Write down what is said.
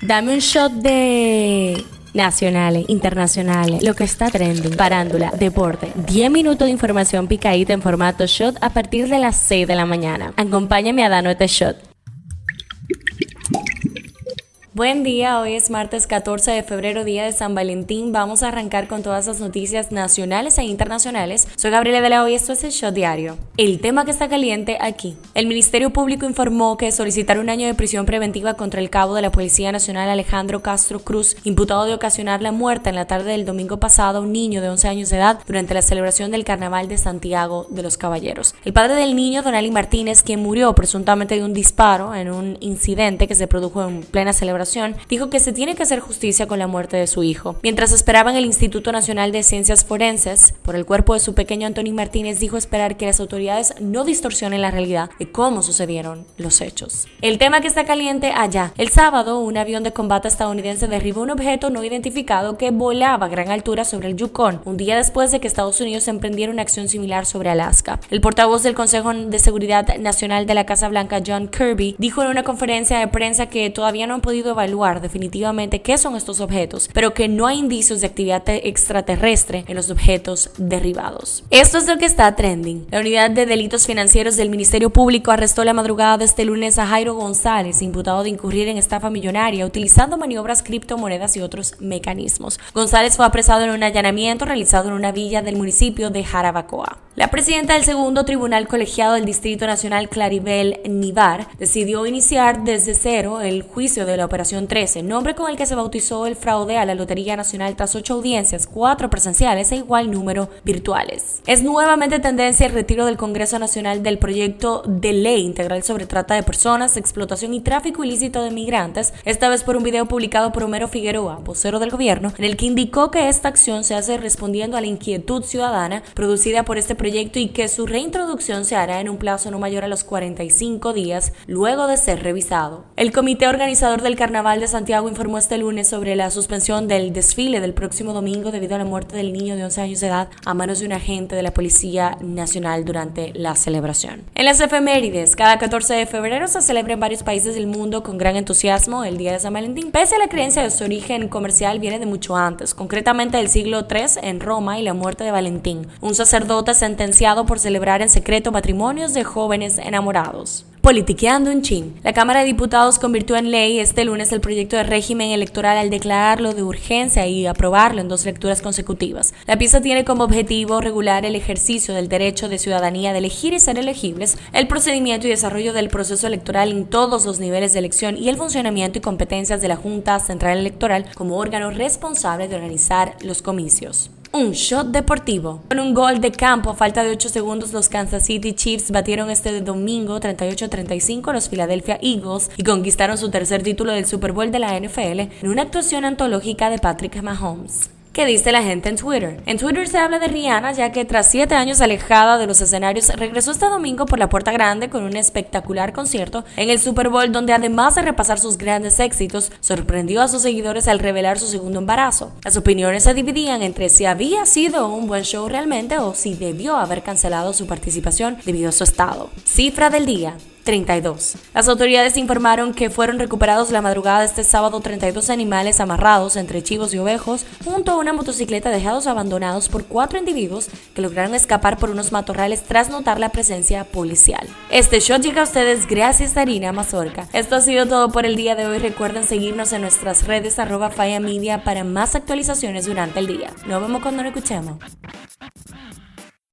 Dame un shot de nacionales, internacionales, lo que está trending, parándula, deporte. 10 minutos de información picadita en formato shot a partir de las 6 de la mañana. Acompáñame a darnos este shot. Buen día, hoy es martes 14 de febrero, día de San Valentín. Vamos a arrancar con todas las noticias nacionales e internacionales. Soy Gabriela de la Hoy, esto es el Show Diario. El tema que está caliente aquí. El Ministerio Público informó que solicitar un año de prisión preventiva contra el cabo de la Policía Nacional Alejandro Castro Cruz, imputado de ocasionar la muerte en la tarde del domingo pasado a un niño de 11 años de edad durante la celebración del Carnaval de Santiago de los Caballeros. El padre del niño, Donali Martínez, quien murió presuntamente de un disparo en un incidente que se produjo en plena celebración dijo que se tiene que hacer justicia con la muerte de su hijo. Mientras esperaban el Instituto Nacional de Ciencias Forenses por el cuerpo de su pequeño Anthony Martínez, dijo esperar que las autoridades no distorsionen la realidad de cómo sucedieron los hechos. El tema que está caliente allá. El sábado, un avión de combate estadounidense derribó un objeto no identificado que volaba a gran altura sobre el Yukon, un día después de que Estados Unidos emprendiera una acción similar sobre Alaska. El portavoz del Consejo de Seguridad Nacional de la Casa Blanca, John Kirby, dijo en una conferencia de prensa que todavía no han podido evaluar definitivamente qué son estos objetos, pero que no hay indicios de actividad extraterrestre en los objetos derribados. Esto es lo que está trending. La unidad de delitos financieros del Ministerio Público arrestó la madrugada de este lunes a Jairo González, imputado de incurrir en estafa millonaria utilizando maniobras criptomonedas y otros mecanismos. González fue apresado en un allanamiento realizado en una villa del municipio de Jarabacoa. La presidenta del segundo tribunal colegiado del Distrito Nacional, Claribel Nivar, decidió iniciar desde cero el juicio de la operación 13, nombre con el que se bautizó el fraude a la Lotería Nacional tras ocho audiencias, cuatro presenciales e igual número virtuales. Es nuevamente tendencia el retiro del Congreso Nacional del proyecto de ley integral sobre trata de personas, explotación y tráfico ilícito de migrantes, esta vez por un video publicado por Homero Figueroa, vocero del gobierno, en el que indicó que esta acción se hace respondiendo a la inquietud ciudadana producida por este proyecto y que su reintroducción se hará en un plazo no mayor a los 45 días luego de ser revisado. El comité organizador del carnaval Carnaval de Santiago informó este lunes sobre la suspensión del desfile del próximo domingo debido a la muerte del niño de 11 años de edad a manos de un agente de la Policía Nacional durante la celebración. En las efemérides, cada 14 de febrero se celebra en varios países del mundo con gran entusiasmo el Día de San Valentín. Pese a la creencia de su origen comercial, viene de mucho antes, concretamente del siglo III en Roma y la muerte de Valentín, un sacerdote sentenciado por celebrar en secreto matrimonios de jóvenes enamorados. Politiqueando un chin. La Cámara de Diputados convirtió en ley este lunes el proyecto de régimen electoral al declararlo de urgencia y aprobarlo en dos lecturas consecutivas. La pieza tiene como objetivo regular el ejercicio del derecho de ciudadanía de elegir y ser elegibles, el procedimiento y desarrollo del proceso electoral en todos los niveles de elección y el funcionamiento y competencias de la Junta Central Electoral como órgano responsable de organizar los comicios un shot deportivo. Con un gol de campo a falta de 8 segundos, los Kansas City Chiefs batieron este domingo 38-35 a los Philadelphia Eagles y conquistaron su tercer título del Super Bowl de la NFL en una actuación antológica de Patrick Mahomes. ¿Qué dice la gente en Twitter. En Twitter se habla de Rihanna ya que tras siete años alejada de los escenarios regresó este domingo por la puerta grande con un espectacular concierto en el Super Bowl donde además de repasar sus grandes éxitos sorprendió a sus seguidores al revelar su segundo embarazo. Las opiniones se dividían entre si había sido un buen show realmente o si debió haber cancelado su participación debido a su estado. Cifra del día. 32. Las autoridades informaron que fueron recuperados la madrugada de este sábado 32 animales amarrados entre chivos y ovejos junto a una motocicleta dejados abandonados por cuatro individuos que lograron escapar por unos matorrales tras notar la presencia policial. Este shot llega a ustedes gracias a Harina Mazorca. Esto ha sido todo por el día de hoy. Recuerden seguirnos en nuestras redes arroba Media para más actualizaciones durante el día. Nos vemos cuando nos escuchemos.